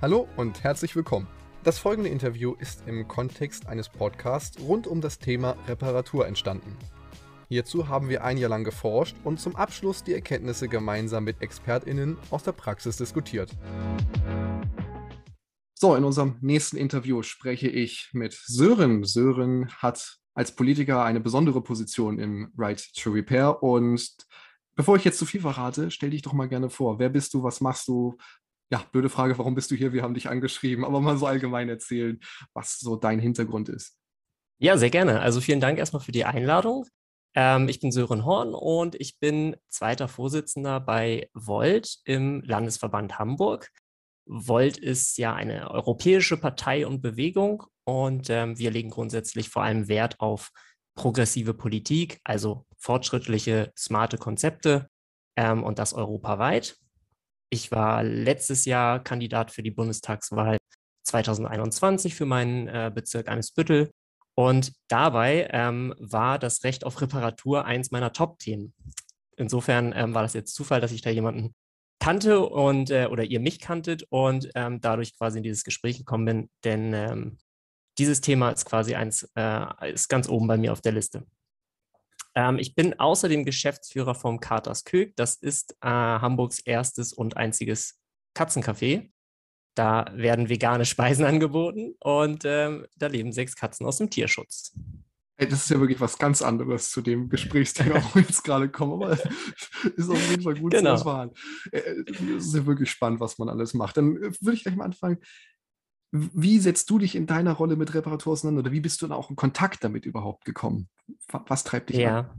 Hallo und herzlich willkommen. Das folgende Interview ist im Kontext eines Podcasts rund um das Thema Reparatur entstanden. Hierzu haben wir ein Jahr lang geforscht und zum Abschluss die Erkenntnisse gemeinsam mit ExpertInnen aus der Praxis diskutiert. So, in unserem nächsten Interview spreche ich mit Sören. Sören hat als Politiker eine besondere Position im Right to Repair und Bevor ich jetzt zu viel verrate, stell dich doch mal gerne vor. Wer bist du? Was machst du? Ja, blöde Frage, warum bist du hier? Wir haben dich angeschrieben, aber mal so allgemein erzählen, was so dein Hintergrund ist. Ja, sehr gerne. Also vielen Dank erstmal für die Einladung. Ähm, ich bin Sören Horn und ich bin zweiter Vorsitzender bei Volt im Landesverband Hamburg. Volt ist ja eine europäische Partei und Bewegung und ähm, wir legen grundsätzlich vor allem Wert auf progressive Politik, also fortschrittliche, smarte Konzepte ähm, und das europaweit. Ich war letztes Jahr Kandidat für die Bundestagswahl 2021 für meinen äh, Bezirk Eimsbüttel. Und dabei ähm, war das Recht auf Reparatur eins meiner Top-Themen. Insofern ähm, war das jetzt Zufall, dass ich da jemanden kannte und äh, oder ihr mich kanntet und ähm, dadurch quasi in dieses Gespräch gekommen bin, denn ähm, dieses Thema ist quasi eins, äh, ist ganz oben bei mir auf der Liste. Ähm, ich bin außerdem Geschäftsführer vom Katers Kök. Das ist äh, Hamburgs erstes und einziges Katzencafé. Da werden vegane Speisen angeboten und ähm, da leben sechs Katzen aus dem Tierschutz. Hey, das ist ja wirklich was ganz anderes zu dem Gesprächsthema, wo wir jetzt gerade kommen, aber ist auf jeden Fall gut genau. zu erfahren. Es ist ja wirklich spannend, was man alles macht. Dann äh, würde ich gleich mal anfangen. Wie setzt du dich in deiner Rolle mit Reparatur auseinander oder wie bist du dann auch in Kontakt damit überhaupt gekommen? Was treibt dich ja. an?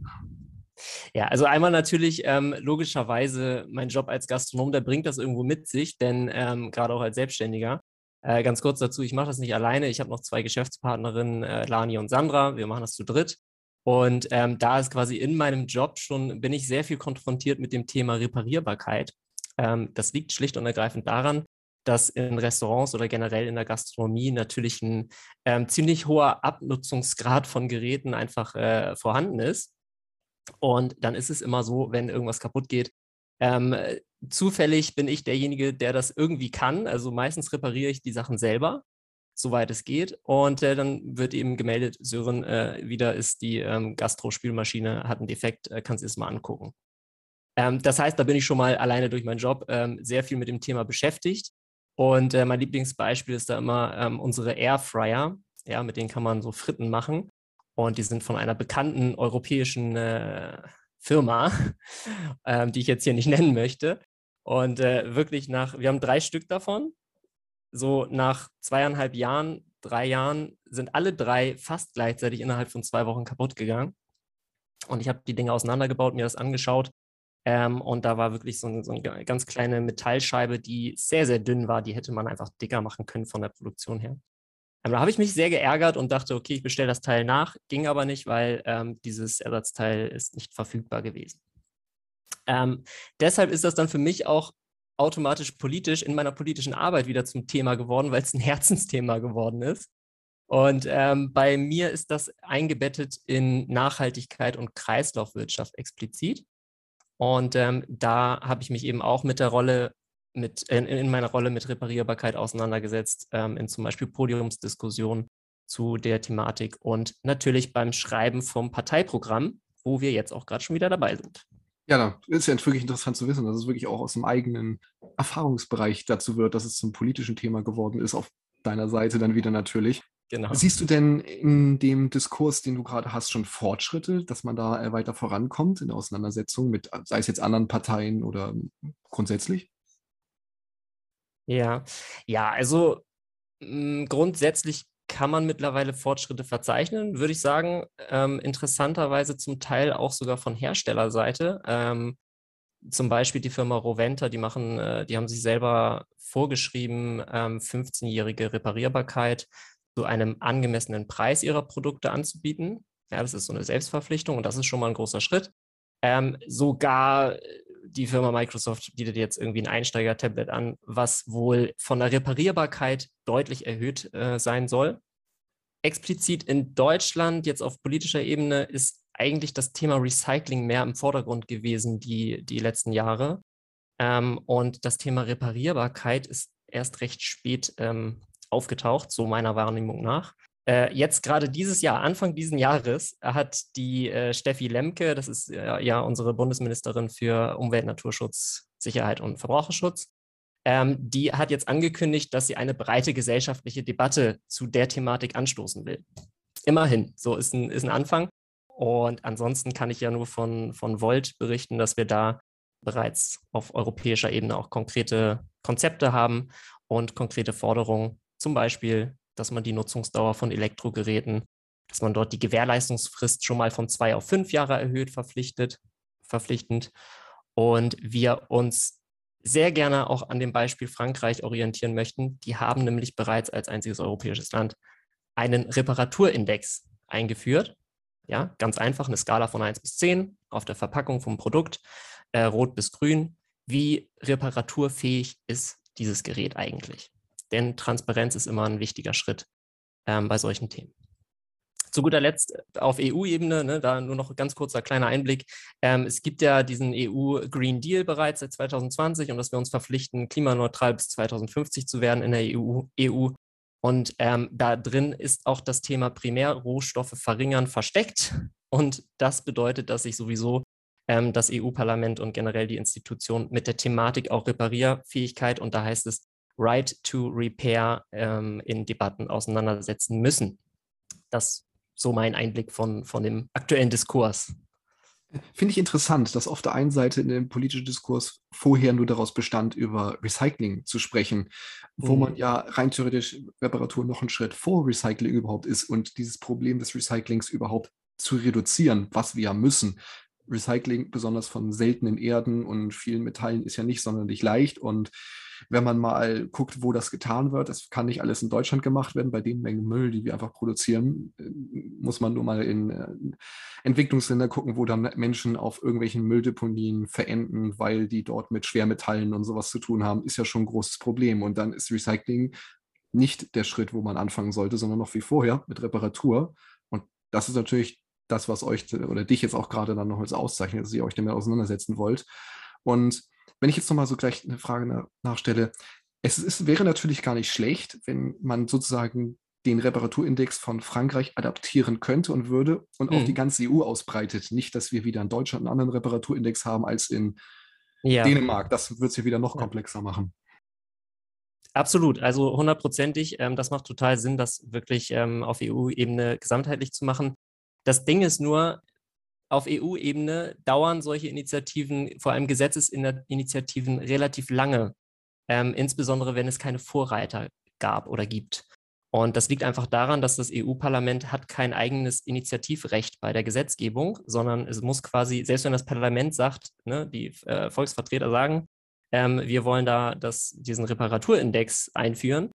Ja, also einmal natürlich ähm, logischerweise mein Job als Gastronom, der bringt das irgendwo mit sich, denn ähm, gerade auch als Selbstständiger. Äh, ganz kurz dazu, ich mache das nicht alleine. Ich habe noch zwei Geschäftspartnerinnen, äh, Lani und Sandra. Wir machen das zu dritt. Und ähm, da ist quasi in meinem Job schon, bin ich sehr viel konfrontiert mit dem Thema Reparierbarkeit. Ähm, das liegt schlicht und ergreifend daran, dass in Restaurants oder generell in der Gastronomie natürlich ein ähm, ziemlich hoher Abnutzungsgrad von Geräten einfach äh, vorhanden ist. Und dann ist es immer so, wenn irgendwas kaputt geht, ähm, zufällig bin ich derjenige, der das irgendwie kann. Also meistens repariere ich die Sachen selber, soweit es geht. Und äh, dann wird eben gemeldet, Sören, äh, wieder ist die ähm, Gastro-Spülmaschine, hat einen Defekt, äh, kannst du es mal angucken. Ähm, das heißt, da bin ich schon mal alleine durch meinen Job ähm, sehr viel mit dem Thema beschäftigt. Und äh, mein Lieblingsbeispiel ist da immer ähm, unsere Airfryer. Ja, mit denen kann man so Fritten machen. Und die sind von einer bekannten europäischen äh, Firma, ähm, die ich jetzt hier nicht nennen möchte. Und äh, wirklich nach, wir haben drei Stück davon. So nach zweieinhalb Jahren, drei Jahren sind alle drei fast gleichzeitig innerhalb von zwei Wochen kaputt gegangen. Und ich habe die Dinge auseinandergebaut, mir das angeschaut ähm, und da war wirklich so, ein, so, eine ganz kleine Metallscheibe, die sehr, sehr dünn war. Die hätte man einfach dicker machen können von der Produktion her. Ähm, da habe ich mich sehr geärgert und dachte, okay, ich bestelle das Teil nach. Ging aber nicht, weil ähm, dieses Ersatzteil ist nicht verfügbar gewesen. Ähm, deshalb ist das dann für mich auch automatisch politisch in meiner politischen Arbeit wieder zum Thema geworden, weil es ein Herzensthema geworden ist. Und ähm, bei mir ist das eingebettet in Nachhaltigkeit und Kreislaufwirtschaft explizit. Und ähm, da habe ich mich eben auch mit der Rolle, mit, in, in meiner Rolle mit Reparierbarkeit auseinandergesetzt, ähm, in zum Beispiel Podiumsdiskussionen zu der Thematik und natürlich beim Schreiben vom Parteiprogramm, wo wir jetzt auch gerade schon wieder dabei sind. Ja, ist ja wirklich interessant zu wissen, dass es wirklich auch aus dem eigenen Erfahrungsbereich dazu wird, dass es zum politischen Thema geworden ist, auf deiner Seite dann wieder natürlich. Genau. Siehst du denn in dem Diskurs, den du gerade hast, schon Fortschritte, dass man da äh, weiter vorankommt in der Auseinandersetzung mit, sei es jetzt anderen Parteien oder grundsätzlich? Ja, ja, also mh, hm, grundsätzlich kann man mittlerweile Fortschritte verzeichnen, würde ich sagen. Ähm, interessanterweise zum Teil auch sogar von Herstellerseite. Ähm, zum Beispiel die Firma Roventa, die machen, äh, die haben sich selber vorgeschrieben, ähm, 15-jährige Reparierbarkeit zu einem angemessenen Preis ihrer Produkte anzubieten. Ja, das ist so eine Selbstverpflichtung und das ist schon mal ein großer Schritt. Ähm, sogar äh, die Firma Microsoft bietet jetzt irgendwie ein Einsteiger-Tablet an, was wohl von der Reparierbarkeit deutlich erhöht äh, sein soll. Explizit in Deutschland, jetzt auf politischer Ebene, ist eigentlich das Thema Recycling mehr im Vordergrund gewesen die, die letzten Jahre. Ähm, und das Thema Reparierbarkeit ist erst recht spät ähm, aufgetaucht, so meiner Wahrnehmung nach. Äh, jetzt gerade dieses Jahr, Anfang dieses Jahres, hat die äh, Steffi Lemke, das ist äh, ja unsere Bundesministerin für Umwelt, Naturschutz, Sicherheit und Verbraucherschutz, ähm, die hat jetzt angekündigt, dass sie eine breite gesellschaftliche Debatte zu der Thematik anstoßen will. Immerhin, so ist ein, ist ein Anfang. Und ansonsten kann ich ja nur von, von Volt berichten, dass wir da bereits auf europäischer Ebene auch konkrete Konzepte haben und konkrete Forderungen, zum Beispiel, dass man die Nutzungsdauer von Elektrogeräten, dass man dort die Gewährleistungsfrist schon mal von zwei auf fünf Jahre erhöht, verpflichtet, verpflichtend. Und wir uns sehr gerne auch an dem Beispiel Frankreich orientieren möchten. Die haben nämlich bereits als einziges europäisches Land einen Reparaturindex eingeführt. Ja, ganz einfach eine Skala von 1 bis 10 auf der Verpackung vom Produkt, äh, rot bis grün. Wie reparaturfähig ist dieses Gerät eigentlich? Denn Transparenz ist immer ein wichtiger Schritt ähm, bei solchen Themen. Zu guter Letzt äh, auf EU-Ebene, ne, da nur noch ganz kurzer kleiner Einblick. Ähm, es gibt ja diesen EU Green Deal bereits seit 2020 und dass wir uns verpflichten, klimaneutral bis 2050 zu werden in der EU. EU. Und ähm, da drin ist auch das Thema Primärrohstoffe verringern versteckt. Und das bedeutet, dass sich sowieso ähm, das EU-Parlament und generell die Institution mit der Thematik auch Reparierfähigkeit und da heißt es Right to Repair ähm, in Debatten auseinandersetzen müssen. Das so mein Einblick von, von dem aktuellen Diskurs. Finde ich interessant, dass auf der einen Seite in dem politischen Diskurs vorher nur daraus bestand, über Recycling zu sprechen, wo mhm. man ja rein theoretisch Reparatur noch einen Schritt vor Recycling überhaupt ist und dieses Problem des Recyclings überhaupt zu reduzieren, was wir ja müssen. Recycling, besonders von seltenen Erden und vielen Metallen, ist ja nicht sonderlich leicht und wenn man mal guckt, wo das getan wird, das kann nicht alles in Deutschland gemacht werden. Bei den Mengen Müll, die wir einfach produzieren, äh, muss man nur mal in äh, Entwicklungsländer gucken, wo dann Menschen auf irgendwelchen Mülldeponien verenden, weil die dort mit Schwermetallen und sowas zu tun haben, ist ja schon ein großes Problem. Und dann ist Recycling nicht der Schritt, wo man anfangen sollte, sondern noch wie vorher mit Reparatur. Und das ist natürlich das, was euch oder dich jetzt auch gerade dann noch als auszeichnet, dass ihr euch damit auseinandersetzen wollt. Und wenn ich jetzt nochmal so gleich eine Frage nachstelle, es ist, wäre natürlich gar nicht schlecht, wenn man sozusagen den Reparaturindex von Frankreich adaptieren könnte und würde und mhm. auf die ganze EU ausbreitet. Nicht, dass wir wieder in Deutschland einen anderen Reparaturindex haben als in ja. Dänemark. Das wird es ja wieder noch komplexer machen. Absolut, also hundertprozentig. Ähm, das macht total Sinn, das wirklich ähm, auf EU-Ebene gesamtheitlich zu machen. Das Ding ist nur, auf EU-Ebene dauern solche Initiativen, vor allem Gesetzesinitiativen, relativ lange, ähm, insbesondere wenn es keine Vorreiter gab oder gibt. Und das liegt einfach daran, dass das EU-Parlament hat kein eigenes Initiativrecht bei der Gesetzgebung, sondern es muss quasi, selbst wenn das Parlament sagt, ne, die äh, Volksvertreter sagen, ähm, wir wollen da das, diesen Reparaturindex einführen,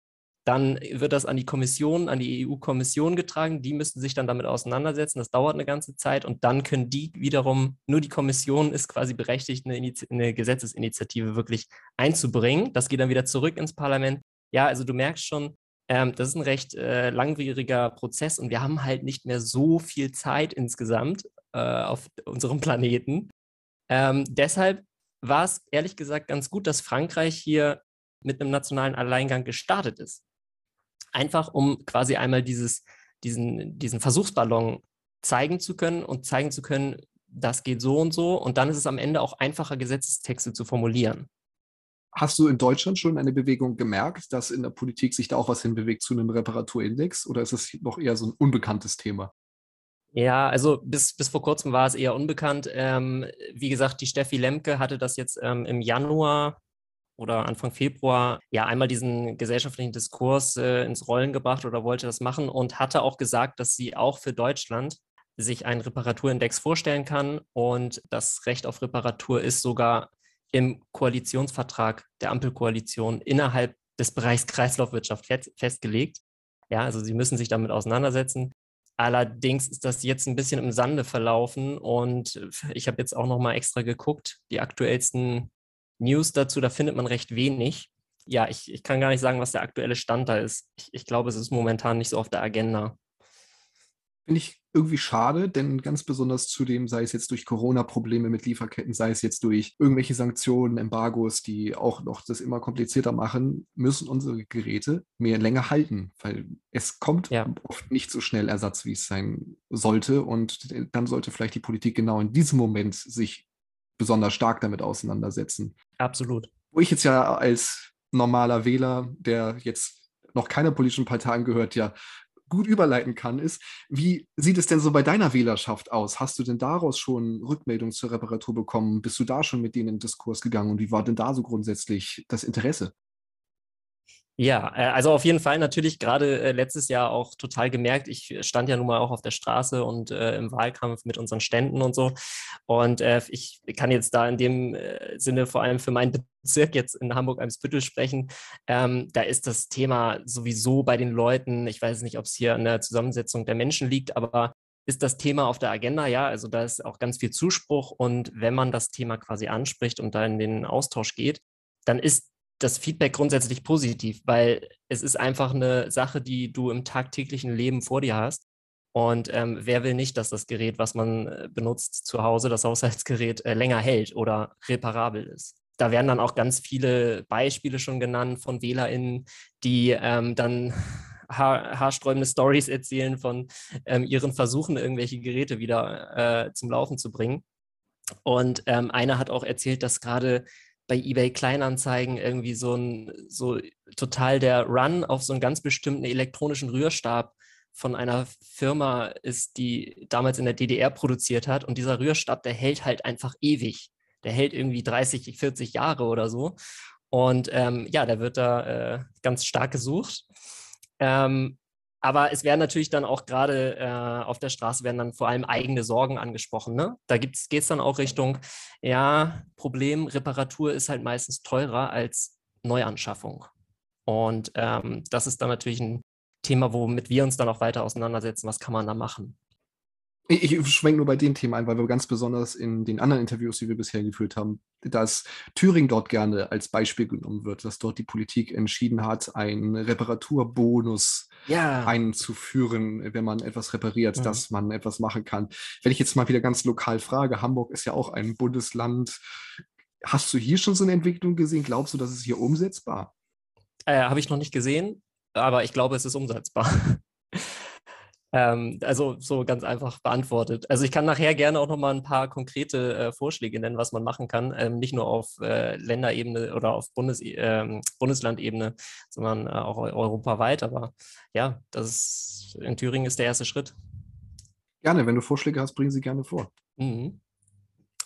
dann wird das an die Kommission, an die EU-Kommission getragen. Die müssen sich dann damit auseinandersetzen. Das dauert eine ganze Zeit und dann können die wiederum, nur die Kommission ist quasi berechtigt, eine, eine Gesetzesinitiative wirklich einzubringen. Das geht dann wieder zurück ins Parlament. Ja, also du merkst schon, ähm, das ist ein recht äh, langwieriger Prozess und wir haben halt nicht mehr so viel Zeit insgesamt äh, auf unserem Planeten. Ähm, deshalb war es ehrlich gesagt ganz gut, dass Frankreich hier mit einem nationalen Alleingang gestartet ist einfach um quasi einmal dieses, diesen, diesen Versuchsballon zeigen zu können und zeigen zu können, das geht so und so. Und dann ist es am Ende auch einfacher, Gesetzestexte zu formulieren. Hast du in Deutschland schon eine Bewegung gemerkt, dass in der Politik sich da auch was hinbewegt zu einem Reparaturindex? Oder ist es noch eher so ein unbekanntes Thema? Ja, also bis, bis vor kurzem war es eher unbekannt. Ähm, wie gesagt, die Steffi Lemke hatte das jetzt ähm, im Januar oder Anfang Februar ja einmal diesen gesellschaftlichen Diskurs äh, ins Rollen gebracht oder wollte das machen und hatte auch gesagt, dass sie auch für Deutschland sich einen Reparaturindex vorstellen kann und das Recht auf Reparatur ist sogar im Koalitionsvertrag der Ampelkoalition innerhalb des Bereichs Kreislaufwirtschaft festgelegt. Ja, also sie müssen sich damit auseinandersetzen. Allerdings ist das jetzt ein bisschen im Sande verlaufen und ich habe jetzt auch noch mal extra geguckt. Die aktuellsten News dazu, da findet man recht wenig. Ja, ich, ich kann gar nicht sagen, was der aktuelle Stand da ist. Ich, ich glaube, es ist momentan nicht so auf der Agenda. Finde ich irgendwie schade, denn ganz besonders zudem, sei es jetzt durch Corona-Probleme mit Lieferketten, sei es jetzt durch irgendwelche Sanktionen, Embargos, die auch noch das immer komplizierter machen, müssen unsere Geräte mehr länger halten, weil es kommt ja. oft nicht so schnell Ersatz, wie es sein sollte. Und dann sollte vielleicht die Politik genau in diesem Moment sich besonders stark damit auseinandersetzen. Absolut. Wo ich jetzt ja als normaler Wähler, der jetzt noch keiner politischen Partei angehört, ja gut überleiten kann, ist, wie sieht es denn so bei deiner Wählerschaft aus? Hast du denn daraus schon Rückmeldungen zur Reparatur bekommen? Bist du da schon mit denen in den Diskurs gegangen und wie war denn da so grundsätzlich das Interesse? Ja, äh, also auf jeden Fall natürlich gerade äh, letztes Jahr auch total gemerkt. Ich stand ja nun mal auch auf der Straße und äh, im Wahlkampf mit unseren Ständen und so. Und äh, ich kann jetzt da in dem äh, Sinne vor allem für meinen Bezirk jetzt in Hamburg-Eimsbüttel sprechen. Ähm, da ist das Thema sowieso bei den Leuten, ich weiß nicht, ob es hier an der Zusammensetzung der Menschen liegt, aber ist das Thema auf der Agenda, ja, also da ist auch ganz viel Zuspruch und wenn man das Thema quasi anspricht und da in den Austausch geht, dann ist das Feedback grundsätzlich positiv, weil es ist einfach eine Sache, die du im tagtäglichen Leben vor dir hast. Und ähm, wer will nicht, dass das Gerät, was man äh, benutzt zu Hause, das Haushaltsgerät, äh, länger hält oder reparabel ist? Da werden dann auch ganz viele Beispiele schon genannt von WählerInnen, die ähm, dann haar haarsträubende Stories erzählen von ähm, ihren Versuchen, irgendwelche Geräte wieder äh, zum Laufen zu bringen. Und ähm, einer hat auch erzählt, dass gerade bei eBay Kleinanzeigen irgendwie so ein so total der Run auf so einen ganz bestimmten elektronischen Rührstab von einer Firma ist, die damals in der DDR produziert hat. Und dieser Rührstab, der hält halt einfach ewig. Der hält irgendwie 30, 40 Jahre oder so. Und ähm, ja, der wird da äh, ganz stark gesucht. Ähm, aber es werden natürlich dann auch gerade äh, auf der Straße werden dann vor allem eigene Sorgen angesprochen. Ne? Da geht es dann auch Richtung, ja, Problem, Reparatur ist halt meistens teurer als Neuanschaffung. Und ähm, das ist dann natürlich ein Thema, womit wir uns dann auch weiter auseinandersetzen. Was kann man da machen? Ich, ich schwenke nur bei dem Thema ein, weil wir ganz besonders in den anderen Interviews, die wir bisher geführt haben, dass Thüringen dort gerne als Beispiel genommen wird, dass dort die Politik entschieden hat, einen Reparaturbonus ja. einzuführen, wenn man etwas repariert, mhm. dass man etwas machen kann. Wenn ich jetzt mal wieder ganz lokal frage, Hamburg ist ja auch ein Bundesland. Hast du hier schon so eine Entwicklung gesehen? Glaubst du, das ist hier umsetzbar? Äh, Habe ich noch nicht gesehen, aber ich glaube, es ist umsetzbar. Ähm, also so ganz einfach beantwortet. Also ich kann nachher gerne auch nochmal ein paar konkrete äh, Vorschläge nennen, was man machen kann. Ähm, nicht nur auf äh, Länderebene oder auf Bundes, äh, Bundeslandebene, sondern äh, auch europaweit. Aber ja, das ist, in Thüringen ist der erste Schritt. Gerne, wenn du Vorschläge hast, bring sie gerne vor. Mhm.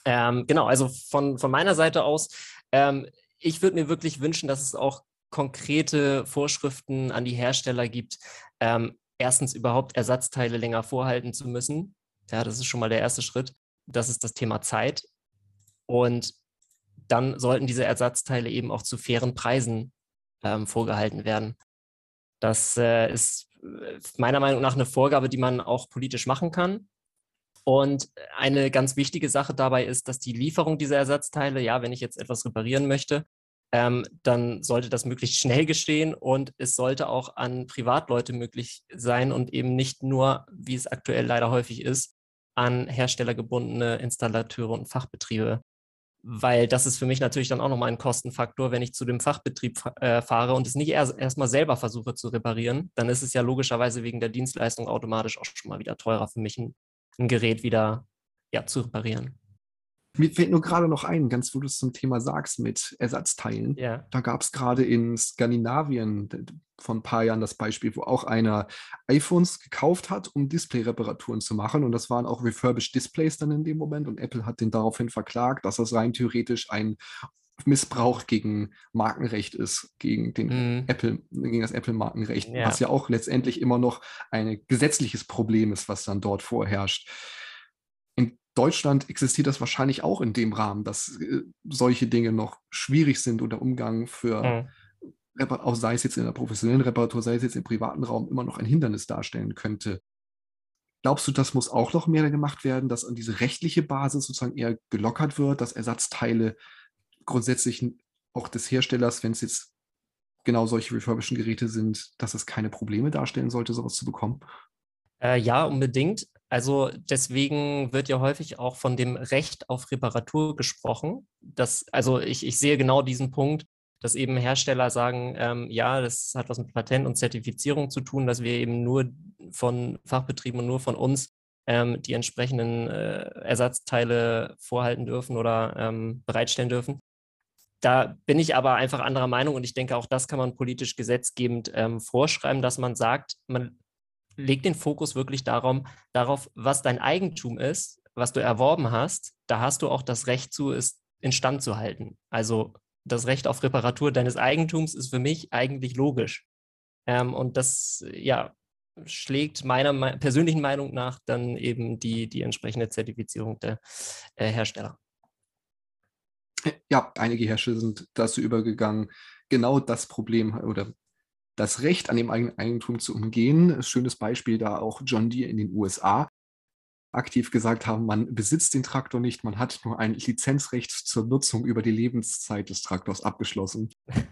Ähm, genau, also von, von meiner Seite aus, ähm, ich würde mir wirklich wünschen, dass es auch konkrete Vorschriften an die Hersteller gibt, ähm, erstens überhaupt Ersatzteile länger vorhalten zu müssen. Ja, das ist schon mal der erste Schritt. Das ist das Thema Zeit. Und dann sollten diese Ersatzteile eben auch zu fairen Preisen ähm, vorgehalten werden. Das äh, ist äh, meiner Meinung nach eine Vorgabe, die man auch politisch machen kann. Und eine ganz wichtige Sache dabei ist, dass die Lieferung dieser Ersatzteile, ja, wenn ich jetzt etwas reparieren möchte, ähm, dann sollte das möglichst schnell geschehen und es sollte auch an Privatleute möglich sein und eben nicht nur, wie es aktuell leider häufig ist, an herstellergebundene Installateure und Fachbetriebe. Weil das ist für mich natürlich dann auch nochmal ein Kostenfaktor, wenn ich zu dem Fachbetrieb äh, fahre und es nicht erst erstmal selber versuche zu reparieren, dann ist es ja logischerweise wegen der Dienstleistung automatisch auch schon mal wieder teurer für mich, ein, ein Gerät wieder ja, zu reparieren. Mir fällt nur gerade noch ein, ganz wo du es zum Thema sagst mit Ersatzteilen. Ja. Da gab es gerade in Skandinavien vor ein paar Jahren das Beispiel, wo auch einer iPhones gekauft hat, um Display-Reparaturen zu machen. Und das waren auch refurbished Displays dann in dem Moment. Und Apple hat den daraufhin verklagt, dass das rein theoretisch ein Missbrauch gegen Markenrecht ist, gegen den mhm. Apple, gegen das Apple-Markenrecht, ja. was ja auch letztendlich immer noch ein gesetzliches Problem ist, was dann dort vorherrscht. Deutschland existiert das wahrscheinlich auch in dem Rahmen, dass äh, solche Dinge noch schwierig sind und der Umgang für, mhm. auch sei es jetzt in der professionellen Reparatur, sei es jetzt im privaten Raum, immer noch ein Hindernis darstellen könnte. Glaubst du, das muss auch noch mehr gemacht werden, dass an diese rechtliche Basis sozusagen eher gelockert wird, dass Ersatzteile grundsätzlich auch des Herstellers, wenn es jetzt genau solche refurbischen Geräte sind, dass es keine Probleme darstellen sollte, sowas zu bekommen? Äh, ja, unbedingt. Also deswegen wird ja häufig auch von dem Recht auf Reparatur gesprochen. Das, also ich, ich sehe genau diesen Punkt, dass eben Hersteller sagen, ähm, ja, das hat was mit Patent und Zertifizierung zu tun, dass wir eben nur von Fachbetrieben und nur von uns ähm, die entsprechenden äh, Ersatzteile vorhalten dürfen oder ähm, bereitstellen dürfen. Da bin ich aber einfach anderer Meinung und ich denke, auch das kann man politisch gesetzgebend ähm, vorschreiben, dass man sagt, man legt den Fokus wirklich darum, darauf, was dein Eigentum ist, was du erworben hast. Da hast du auch das Recht zu, es instand zu halten. Also das Recht auf Reparatur deines Eigentums ist für mich eigentlich logisch. Ähm, und das, ja, schlägt meiner me persönlichen Meinung nach dann eben die, die entsprechende Zertifizierung der äh, Hersteller. Ja, einige Hersteller sind dazu übergegangen, genau das Problem oder das Recht an dem eigenen Eigentum zu umgehen. Schönes Beispiel da auch John Deere in den USA aktiv gesagt haben, man besitzt den Traktor nicht, man hat nur ein Lizenzrecht zur Nutzung über die Lebenszeit des Traktors abgeschlossen.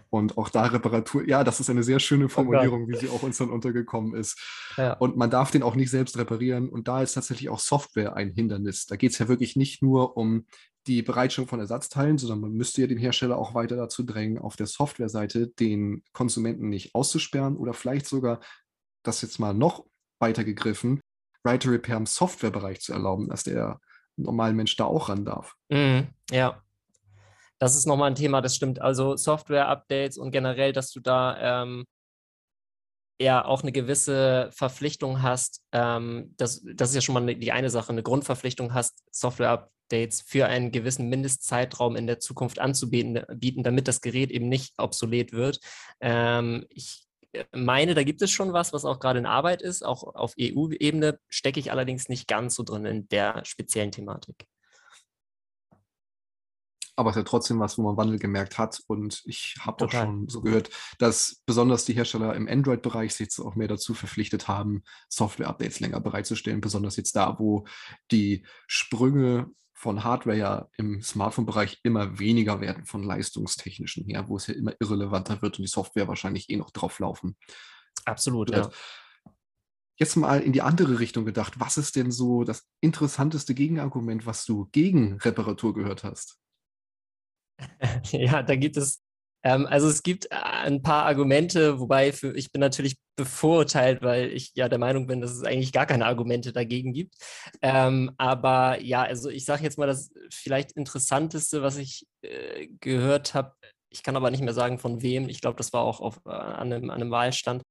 Und auch da Reparatur, ja, das ist eine sehr schöne oh Formulierung, wie sie auch uns dann untergekommen ist. Ja. Und man darf den auch nicht selbst reparieren. Und da ist tatsächlich auch Software ein Hindernis. Da geht es ja wirklich nicht nur um die Bereitstellung von Ersatzteilen, sondern man müsste ja den Hersteller auch weiter dazu drängen, auf der Softwareseite den Konsumenten nicht auszusperren oder vielleicht sogar, das jetzt mal noch weiter gegriffen, Writer Repair im Softwarebereich zu erlauben, dass der normale Mensch da auch ran darf. Mm, ja. Das ist nochmal ein Thema, das stimmt. Also Software-Updates und generell, dass du da ähm, ja auch eine gewisse Verpflichtung hast, ähm, das, das ist ja schon mal die eine Sache, eine Grundverpflichtung hast, Software-Updates für einen gewissen Mindestzeitraum in der Zukunft anzubieten, bieten, damit das Gerät eben nicht obsolet wird. Ähm, ich meine, da gibt es schon was, was auch gerade in Arbeit ist. Auch auf EU-Ebene stecke ich allerdings nicht ganz so drin in der speziellen Thematik. Aber es ist ja trotzdem was, wo man Wandel gemerkt hat. Und ich habe auch schon so gehört, dass besonders die Hersteller im Android-Bereich sich jetzt auch mehr dazu verpflichtet haben, Software-Updates länger bereitzustellen. Besonders jetzt da, wo die Sprünge von Hardware ja im Smartphone-Bereich immer weniger werden von leistungstechnischen her, wo es ja immer irrelevanter wird und die Software wahrscheinlich eh noch drauf laufen. Absolut, ja. Jetzt mal in die andere Richtung gedacht. Was ist denn so das interessanteste Gegenargument, was du gegen Reparatur gehört hast? Ja, da gibt es ähm, also es gibt äh, ein paar Argumente, wobei für, ich bin natürlich bevorurteilt, weil ich ja der Meinung bin, dass es eigentlich gar keine Argumente dagegen gibt. Ähm, aber ja, also ich sage jetzt mal das vielleicht Interessanteste, was ich äh, gehört habe, ich kann aber nicht mehr sagen von wem, ich glaube, das war auch auf, äh, an, einem, an, einem, Wahlstand,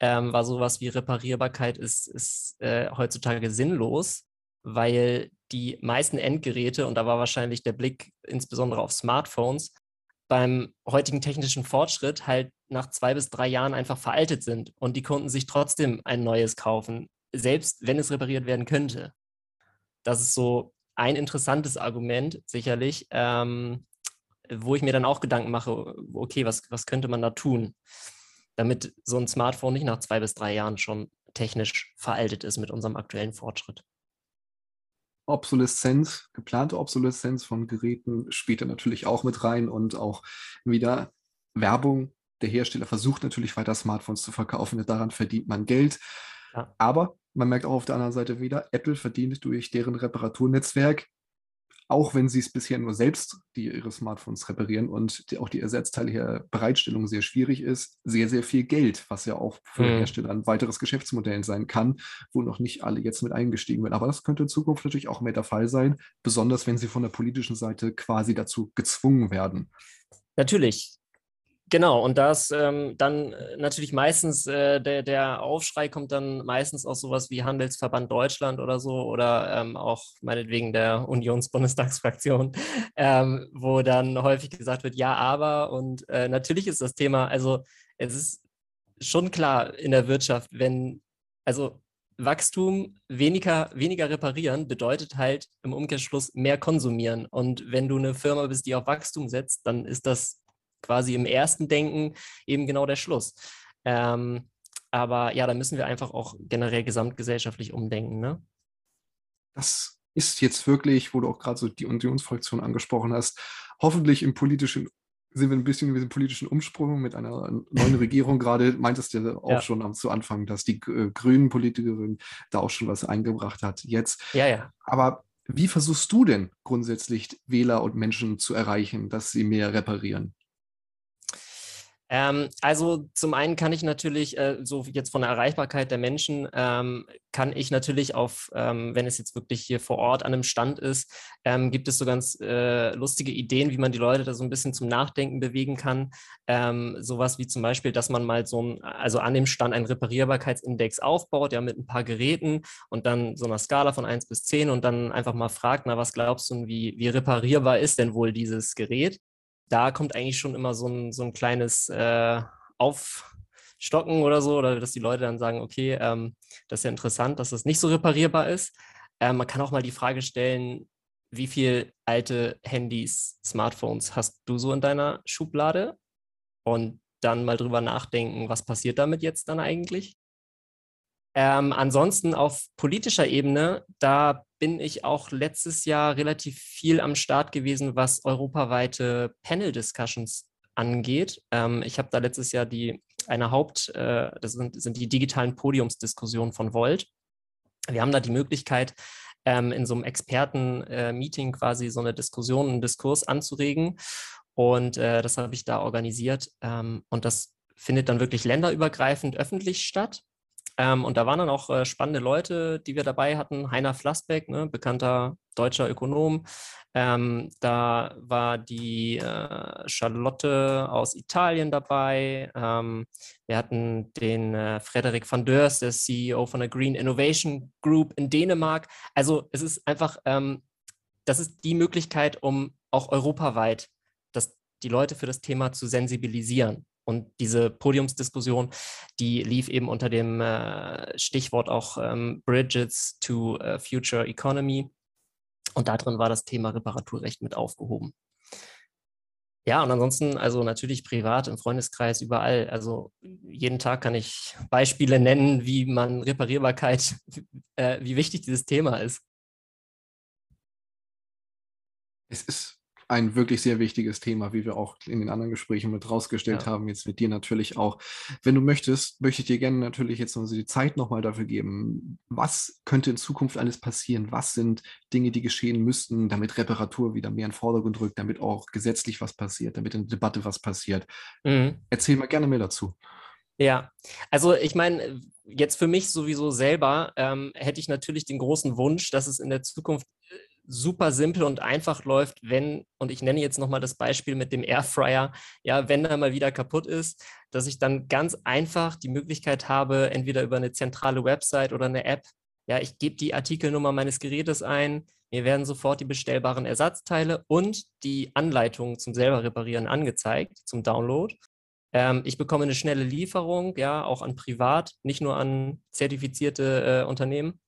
ähm, war sowas wie Reparierbarkeit ist, ist äh, heutzutage sinnlos, weil die meisten Endgeräte, und da war wahrscheinlich der Blick insbesondere auf Smartphones, beim heutigen technischen Fortschritt halt nach zwei bis drei Jahren einfach veraltet sind und die Kunden sich trotzdem ein neues kaufen, selbst wenn es repariert werden könnte. Das ist so ein interessantes Argument, sicherlich, ähm, wo ich mir dann auch Gedanken mache, okay, was, was könnte man da tun, damit so ein Smartphone nicht nach zwei bis drei Jahren schon technisch veraltet ist mit unserem aktuellen Fortschritt. Obsoleszenz, geplante Obsoleszenz von Geräten spielt da natürlich auch mit rein und auch wieder Werbung. Der Hersteller versucht natürlich weiter Smartphones zu verkaufen, daran verdient man Geld. Ja. Aber man merkt auch auf der anderen Seite wieder, Apple verdient durch deren Reparaturnetzwerk auch wenn sie es bisher nur selbst, die ihre Smartphones reparieren und die, auch die Ersatzteile hier Bereitstellung sehr schwierig ist, sehr, sehr viel Geld, was ja auch für mhm. Hersteller ein weiteres Geschäftsmodell sein kann, wo noch nicht alle jetzt mit eingestiegen werden. Aber das könnte in Zukunft natürlich auch mehr der Fall sein, besonders wenn sie von der politischen Seite quasi dazu gezwungen werden. Natürlich, Genau, und das ähm, dann äh, natürlich meistens, äh, der, der Aufschrei kommt dann meistens aus sowas wie Handelsverband Deutschland oder so oder ähm, auch meinetwegen der Unionsbundestagsfraktion, ähm, wo dann häufig gesagt wird, ja, aber und äh, natürlich ist das Thema, also es ist schon klar in der Wirtschaft, wenn, also Wachstum, weniger, weniger reparieren bedeutet halt im Umkehrschluss mehr konsumieren. Und wenn du eine Firma bist, die auf Wachstum setzt, dann ist das quasi im ersten Denken eben genau der Schluss. Ähm, aber ja, da müssen wir einfach auch generell gesamtgesellschaftlich umdenken. Ne? Das ist jetzt wirklich, wo du auch gerade so die Unionsfraktion angesprochen hast, hoffentlich im politischen sind wir ein bisschen mit dem politischen Umsprung mit einer neuen Regierung gerade, meintest du ja auch ja. schon am, zu Anfang, dass die äh, grünen Politikerin da auch schon was eingebracht hat. Jetzt. Ja, ja. Aber wie versuchst du denn grundsätzlich Wähler und Menschen zu erreichen, dass sie mehr reparieren? Ähm, also zum einen kann ich natürlich, äh, so jetzt von der Erreichbarkeit der Menschen, ähm, kann ich natürlich auf, ähm, wenn es jetzt wirklich hier vor Ort an einem Stand ist, ähm, gibt es so ganz äh, lustige Ideen, wie man die Leute da so ein bisschen zum Nachdenken bewegen kann. Ähm, sowas wie zum Beispiel, dass man mal so ein, also an dem Stand einen Reparierbarkeitsindex aufbaut, ja, mit ein paar Geräten und dann so einer Skala von 1 bis 10 und dann einfach mal fragt, na, was glaubst du, wie, wie reparierbar ist denn wohl dieses Gerät? Da kommt eigentlich schon immer so ein, so ein kleines äh, Aufstocken oder so, oder dass die Leute dann sagen, okay, ähm, das ist ja interessant, dass das nicht so reparierbar ist. Ähm, man kann auch mal die Frage stellen, wie viele alte Handys, Smartphones hast du so in deiner Schublade? Und dann mal drüber nachdenken, was passiert damit jetzt dann eigentlich? Ähm, ansonsten auf politischer Ebene, da bin ich auch letztes Jahr relativ viel am Start gewesen, was europaweite Panel-Discussions angeht. Ähm, ich habe da letztes Jahr die eine Haupt, äh, das sind, sind die digitalen Podiumsdiskussionen von Volt. Wir haben da die Möglichkeit, ähm, in so einem Experten-Meeting äh, quasi so eine Diskussion, einen Diskurs anzuregen. Und äh, das habe ich da organisiert. Ähm, und das findet dann wirklich länderübergreifend öffentlich statt. Ähm, und da waren dann auch äh, spannende Leute, die wir dabei hatten. Heiner Flassbeck, ne, bekannter deutscher Ökonom. Ähm, da war die äh, Charlotte aus Italien dabei. Ähm, wir hatten den äh, Frederik van Deurs, der CEO von der Green Innovation Group in Dänemark. Also es ist einfach, ähm, das ist die Möglichkeit, um auch europaweit das, die Leute für das Thema zu sensibilisieren. Und diese Podiumsdiskussion, die lief eben unter dem äh, Stichwort auch ähm, Bridges to uh, Future Economy. Und da drin war das Thema Reparaturrecht mit aufgehoben. Ja, und ansonsten, also natürlich privat, im Freundeskreis, überall. Also jeden Tag kann ich Beispiele nennen, wie man Reparierbarkeit, äh, wie wichtig dieses Thema ist. Es ist ein wirklich sehr wichtiges Thema, wie wir auch in den anderen Gesprächen mit rausgestellt ja. haben, jetzt mit dir natürlich auch. Wenn du möchtest, möchte ich dir gerne natürlich jetzt noch die Zeit nochmal dafür geben. Was könnte in Zukunft alles passieren? Was sind Dinge, die geschehen müssten, damit Reparatur wieder mehr in den Vordergrund rückt, damit auch gesetzlich was passiert, damit in der Debatte was passiert? Mhm. Erzähl mal gerne mehr dazu. Ja, also ich meine, jetzt für mich sowieso selber ähm, hätte ich natürlich den großen Wunsch, dass es in der Zukunft super simpel und einfach läuft, wenn, und ich nenne jetzt nochmal das Beispiel mit dem Airfryer, ja, wenn er mal wieder kaputt ist, dass ich dann ganz einfach die Möglichkeit habe, entweder über eine zentrale Website oder eine App, ja, ich gebe die Artikelnummer meines Gerätes ein, mir werden sofort die bestellbaren Ersatzteile und die Anleitungen zum selber reparieren angezeigt, zum Download. Ähm, ich bekomme eine schnelle Lieferung, ja, auch an privat, nicht nur an zertifizierte äh, Unternehmen.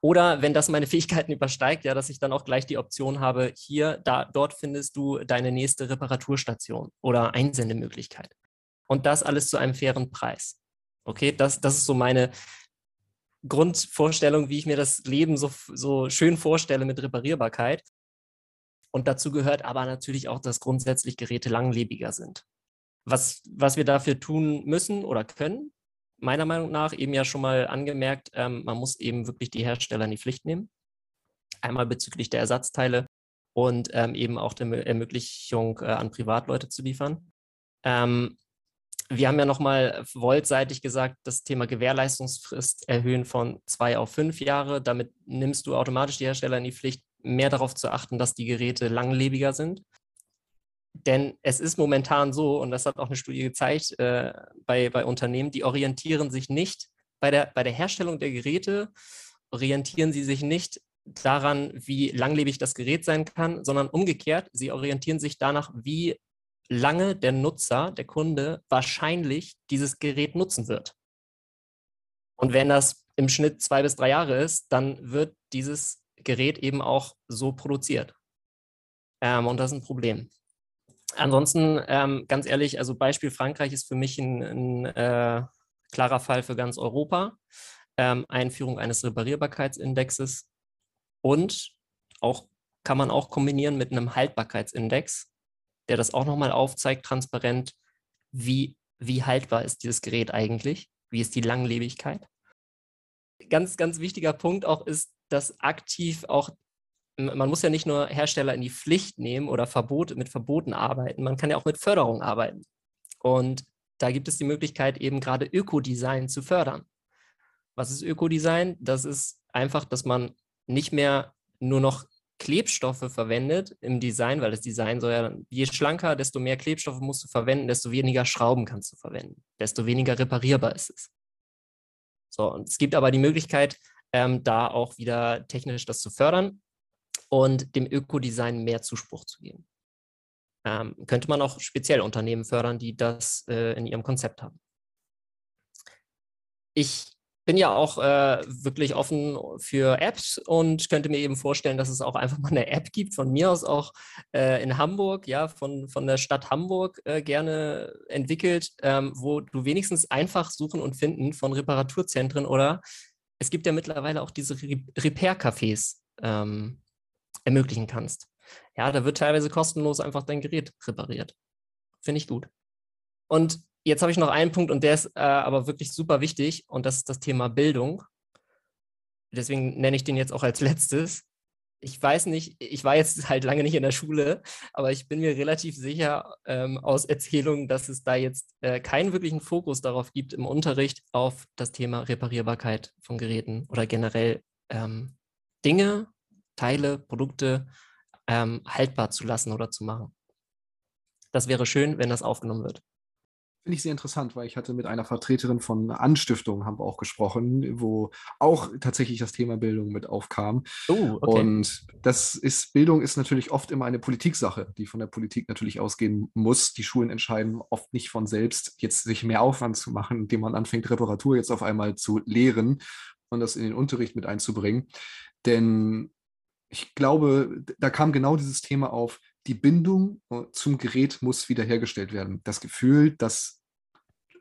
Oder wenn das meine Fähigkeiten übersteigt, ja, dass ich dann auch gleich die Option habe, hier, da, dort findest du deine nächste Reparaturstation oder Einsendemöglichkeit. Und das alles zu einem fairen Preis. Okay, das, das ist so meine Grundvorstellung, wie ich mir das Leben so, so schön vorstelle mit Reparierbarkeit. Und dazu gehört aber natürlich auch, dass grundsätzlich Geräte langlebiger sind. Was, was wir dafür tun müssen oder können, meiner Meinung nach eben ja schon mal angemerkt, ähm, man muss eben wirklich die Hersteller in die Pflicht nehmen. Einmal bezüglich der Ersatzteile und ähm, eben auch der Ermöglichung äh, an Privatleute zu liefern. Ähm, wir haben ja nochmal voltseitig gesagt, das Thema Gewährleistungsfrist erhöhen von zwei auf fünf Jahre. Damit nimmst du automatisch die Hersteller in die Pflicht, mehr darauf zu achten, dass die Geräte langlebiger sind. Denn es ist momentan so, und das hat auch eine Studie gezeigt, äh, bei, bei Unternehmen, die orientieren sich nicht bei der, bei der Herstellung der Geräte, orientieren sie sich nicht daran, wie langlebig das Gerät sein kann, sondern umgekehrt, sie orientieren sich danach, wie lange der Nutzer, der Kunde wahrscheinlich dieses Gerät nutzen wird. Und wenn das im Schnitt zwei bis drei Jahre ist, dann wird dieses Gerät eben auch so produziert. Ähm, und das ist ein Problem. Ansonsten, ähm, ganz ehrlich, also Beispiel Frankreich ist für mich ein, ein äh, klarer Fall für ganz Europa. Ähm, Einführung eines Reparierbarkeitsindexes und auch kann man auch kombinieren mit einem Haltbarkeitsindex. der das auch nochmal aufzeigt, transparent, wie, wie haltbar ist dieses Gerät eigentlich, wie ist die Langlebigkeit. Ganz, ganz wichtiger Punkt auch ist, dass aktiv auch, man muss ja nicht nur Hersteller in die Pflicht nehmen oder Verbot, mit Verboten arbeiten, man kann ja auch mit Förderung arbeiten. Und da gibt es die Möglichkeit, eben gerade Ökodesign zu fördern. Was ist Ökodesign? Das ist einfach, dass man nicht mehr nur noch Klebstoffe verwendet im Design, weil das Design soll ja, je schlanker, desto mehr Klebstoffe musst du verwenden, desto weniger Schrauben kannst du verwenden, desto weniger reparierbar ist es. So, und es gibt aber die Möglichkeit, ähm, da auch wieder technisch das zu fördern und dem Ökodesign mehr Zuspruch zu geben. Ähm, könnte man auch speziell Unternehmen fördern, die das äh, in ihrem Konzept haben. Ich bin ja auch äh, wirklich offen für Apps und könnte mir eben vorstellen, dass es auch einfach mal eine App gibt, von mir aus auch äh, in Hamburg, ja, von, von der Stadt Hamburg äh, gerne entwickelt, ähm, wo du wenigstens einfach suchen und finden von Reparaturzentren oder es gibt ja mittlerweile auch diese Re Repair-Cafés ähm, ermöglichen kannst. Ja, da wird teilweise kostenlos einfach dein Gerät repariert. Finde ich gut. Und Jetzt habe ich noch einen Punkt und der ist äh, aber wirklich super wichtig und das ist das Thema Bildung. Deswegen nenne ich den jetzt auch als letztes. Ich weiß nicht, ich war jetzt halt lange nicht in der Schule, aber ich bin mir relativ sicher ähm, aus Erzählungen, dass es da jetzt äh, keinen wirklichen Fokus darauf gibt im Unterricht auf das Thema Reparierbarkeit von Geräten oder generell ähm, Dinge, Teile, Produkte ähm, haltbar zu lassen oder zu machen. Das wäre schön, wenn das aufgenommen wird. Finde ich sehr interessant, weil ich hatte mit einer Vertreterin von Anstiftung haben wir auch gesprochen, wo auch tatsächlich das Thema Bildung mit aufkam. Oh, okay. Und das ist, Bildung ist natürlich oft immer eine Politiksache, die von der Politik natürlich ausgehen muss. Die Schulen entscheiden oft nicht von selbst, jetzt sich mehr Aufwand zu machen, indem man anfängt, Reparatur jetzt auf einmal zu lehren und das in den Unterricht mit einzubringen. Denn ich glaube, da kam genau dieses Thema auf, die Bindung äh, zum Gerät muss wiederhergestellt werden. Das Gefühl, dass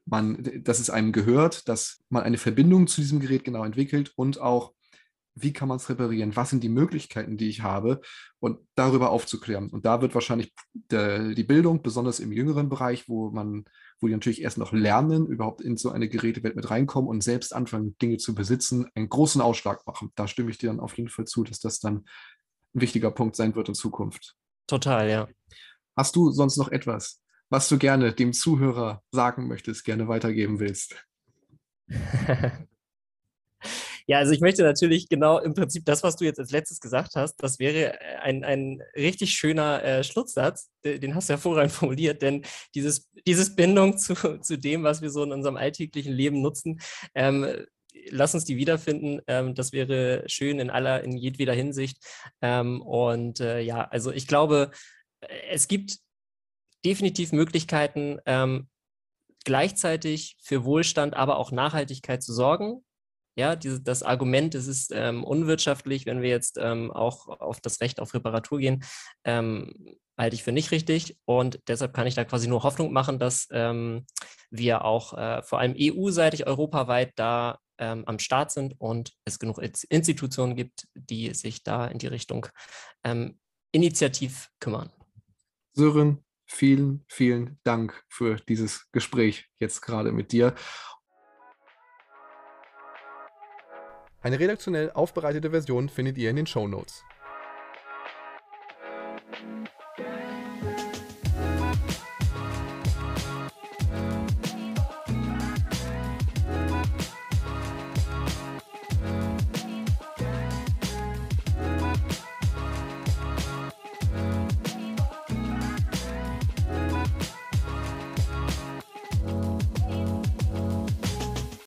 man, dass es einem gehört, dass man eine Verbindung zu diesem Gerät genau entwickelt und auch, wie kann man es reparieren? Was sind die Möglichkeiten, die ich habe? Und darüber aufzuklären. Und da wird wahrscheinlich der, die Bildung, besonders im jüngeren Bereich, wo man, wo die natürlich erst noch lernen, überhaupt in so eine Gerätewelt mit reinkommen und selbst anfangen, Dinge zu besitzen, einen großen Ausschlag machen. Da stimme ich dir dann auf jeden Fall zu, dass das dann ein wichtiger Punkt sein wird in Zukunft. Total, ja. Hast du sonst noch etwas, was du gerne dem Zuhörer sagen möchtest, gerne weitergeben willst? Ja, also ich möchte natürlich genau im Prinzip das, was du jetzt als letztes gesagt hast, das wäre ein, ein richtig schöner äh, Schlusssatz, den hast du hervorragend formuliert, denn dieses, dieses Bindung zu, zu dem, was wir so in unserem alltäglichen Leben nutzen, ähm, lass uns die wiederfinden. Ähm, das wäre schön in aller, in jedweder Hinsicht. Ähm, und äh, ja, also ich glaube, äh, es gibt definitiv Möglichkeiten, ähm, gleichzeitig für Wohlstand, aber auch Nachhaltigkeit zu sorgen. Ja, diese, das Argument, es ist ähm, unwirtschaftlich, wenn wir jetzt ähm, auch auf das Recht auf Reparatur gehen, ähm, halte ich für nicht richtig. Und deshalb kann ich da quasi nur Hoffnung machen, dass ähm, wir auch äh, vor allem EU-seitig, europaweit da ähm, am Start sind und es genug Institutionen gibt, die sich da in die Richtung ähm, initiativ kümmern. Sören, vielen, vielen Dank für dieses Gespräch jetzt gerade mit dir. Eine redaktionell aufbereitete Version findet ihr in den Show Notes.